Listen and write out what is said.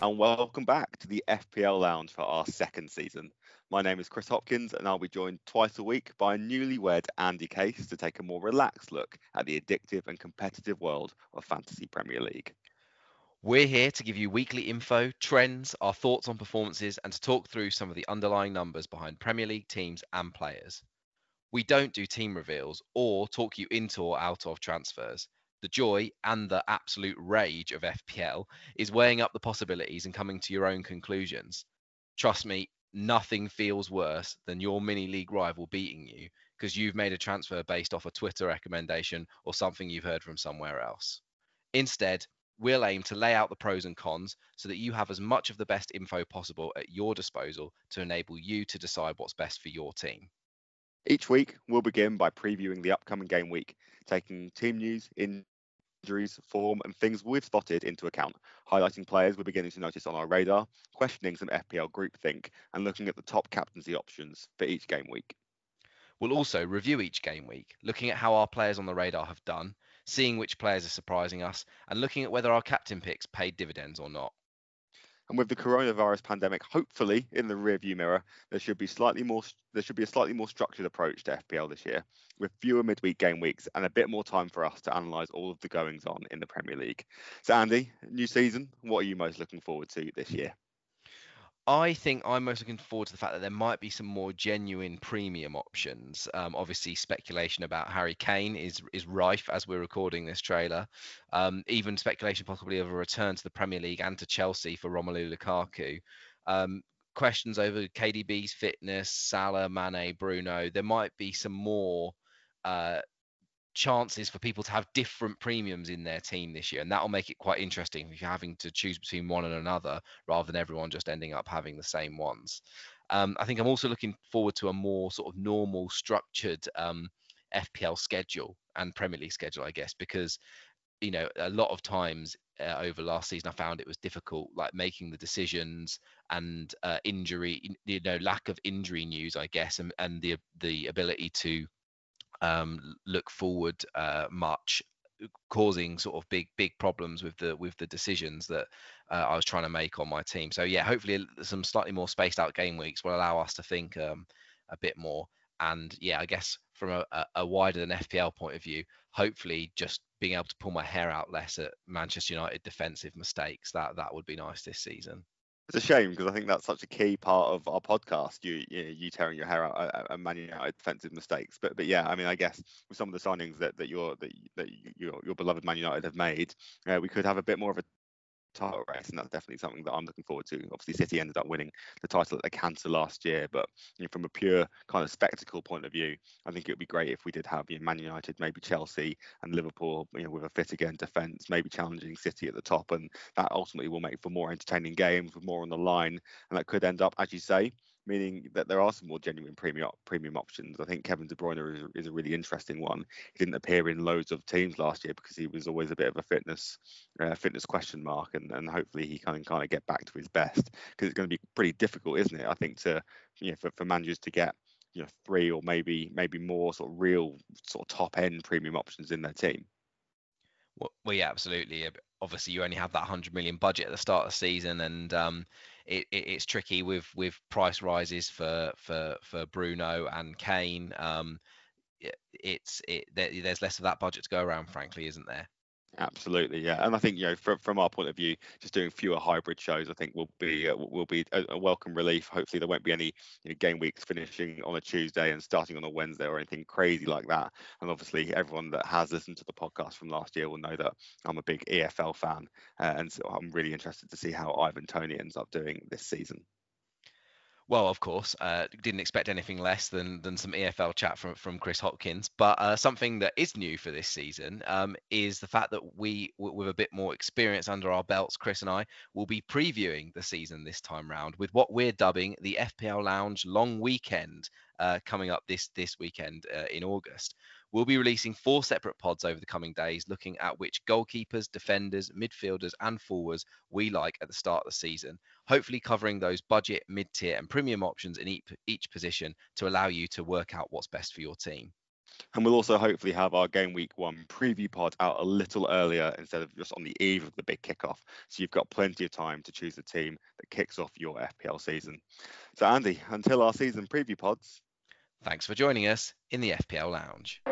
and welcome back to the FPL Lounge for our second season. My name is Chris Hopkins, and I'll be joined twice a week by newlywed Andy Case to take a more relaxed look at the addictive and competitive world of Fantasy Premier League. We're here to give you weekly info, trends, our thoughts on performances, and to talk through some of the underlying numbers behind Premier League teams and players. We don't do team reveals or talk you into or out of transfers the joy and the absolute rage of FPL is weighing up the possibilities and coming to your own conclusions. Trust me, nothing feels worse than your mini league rival beating you because you've made a transfer based off a Twitter recommendation or something you've heard from somewhere else. Instead, we'll aim to lay out the pros and cons so that you have as much of the best info possible at your disposal to enable you to decide what's best for your team. Each week, we'll begin by previewing the upcoming game week, taking team news, injuries, form, and things we've spotted into account, highlighting players we're beginning to notice on our radar, questioning some FPL groupthink, and looking at the top captaincy options for each game week. We'll also review each game week, looking at how our players on the radar have done, seeing which players are surprising us, and looking at whether our captain picks paid dividends or not. And with the coronavirus pandemic hopefully in the rearview mirror, there should be slightly more there should be a slightly more structured approach to FPL this year, with fewer midweek game weeks and a bit more time for us to analyse all of the goings on in the Premier League. So Andy, new season, what are you most looking forward to this year? I think I'm most looking forward to the fact that there might be some more genuine premium options. Um, obviously, speculation about Harry Kane is is rife as we're recording this trailer. Um, even speculation possibly of a return to the Premier League and to Chelsea for Romelu Lukaku. Um, questions over KDB's fitness, Salah, Mane, Bruno. There might be some more uh, chances for people to have different premiums in their team this year, and that'll make it quite interesting if you're having to choose between one and another rather than everyone just ending up having the same ones. Um, I think I'm also looking forward to a more sort of normal, structured um, FPL schedule and Premier League schedule, I guess, because you know a lot of times uh, over last season I found it was difficult, like making the decisions and uh, injury, you know, lack of injury news, I guess, and, and the the ability to um, look forward uh, much causing sort of big big problems with the with the decisions that uh, I was trying to make on my team. So yeah, hopefully some slightly more spaced out game weeks will allow us to think um, a bit more. And yeah, I guess from a, a, wider than FPL point of view, hopefully just being able to pull my hair out less at Manchester United defensive mistakes that that would be nice this season. It's a shame because I think that's such a key part of our podcast. You you, tearing your hair out and Man United defensive mistakes. But but yeah, I mean, I guess with some of the signings that that your that, that your your beloved Man United have made, uh, we could have a bit more of a title race, and that's definitely something that I'm looking forward to. Obviously, City ended up winning the title at the Cancer last year, but you know, from a pure kind of spectacle point of view, I think it would be great if we did have you know, Man United, maybe Chelsea, and Liverpool, you know, with a fit again defence, maybe challenging City at the top, and that ultimately will make for more entertaining games with more on the line, and that could end up, as you say, meaning that there are some more genuine premium premium options. I think Kevin De Bruyne is, is, a really interesting one. He didn't appear in loads of teams last year because he was always a bit of a fitness uh, fitness question mark, and, and hopefully he can kind of get back to his best because it's going to be pretty difficult, isn't it? I think to you know for, for managers to get you know three or maybe maybe more sort of real sort of top end premium options in their team. Well, well, yeah, absolutely. Obviously, you only have that 100 million budget at the start of the season, and um, it, it, it's tricky with with price rises for for for Bruno and Kane. Um, it, it's it, there, there's less of that budget to go around, frankly, isn't there? Absolutely, yeah, and I think you know from from our point of view, just doing fewer hybrid shows, I think will be uh, will be a, a, welcome relief. Hopefully, there won't be any you know, game weeks finishing on a Tuesday and starting on a Wednesday or anything crazy like that. And obviously, everyone that has listened to the podcast from last year will know that I'm a big EFL fan, uh, and so I'm really interested to see how Ivan Toney ends up doing this season. Well, of course, uh, didn't expect anything less than than some EFL chat from from Chris Hopkins. But uh, something that is new for this season um, is the fact that we, with a bit more experience under our belts, Chris and I will be previewing the season this time round with what we're dubbing the FPL Lounge Long Weekend uh, coming up this this weekend uh, in August. We'll be releasing four separate pods over the coming days, looking at which goalkeepers, defenders, midfielders, and forwards we like at the start of the season. Hopefully, covering those budget, mid tier, and premium options in each, each position to allow you to work out what's best for your team. And we'll also hopefully have our game week one preview pod out a little earlier instead of just on the eve of the big kickoff. So you've got plenty of time to choose the team that kicks off your FPL season. So, Andy, until our season preview pods, thanks for joining us in the FPL Lounge.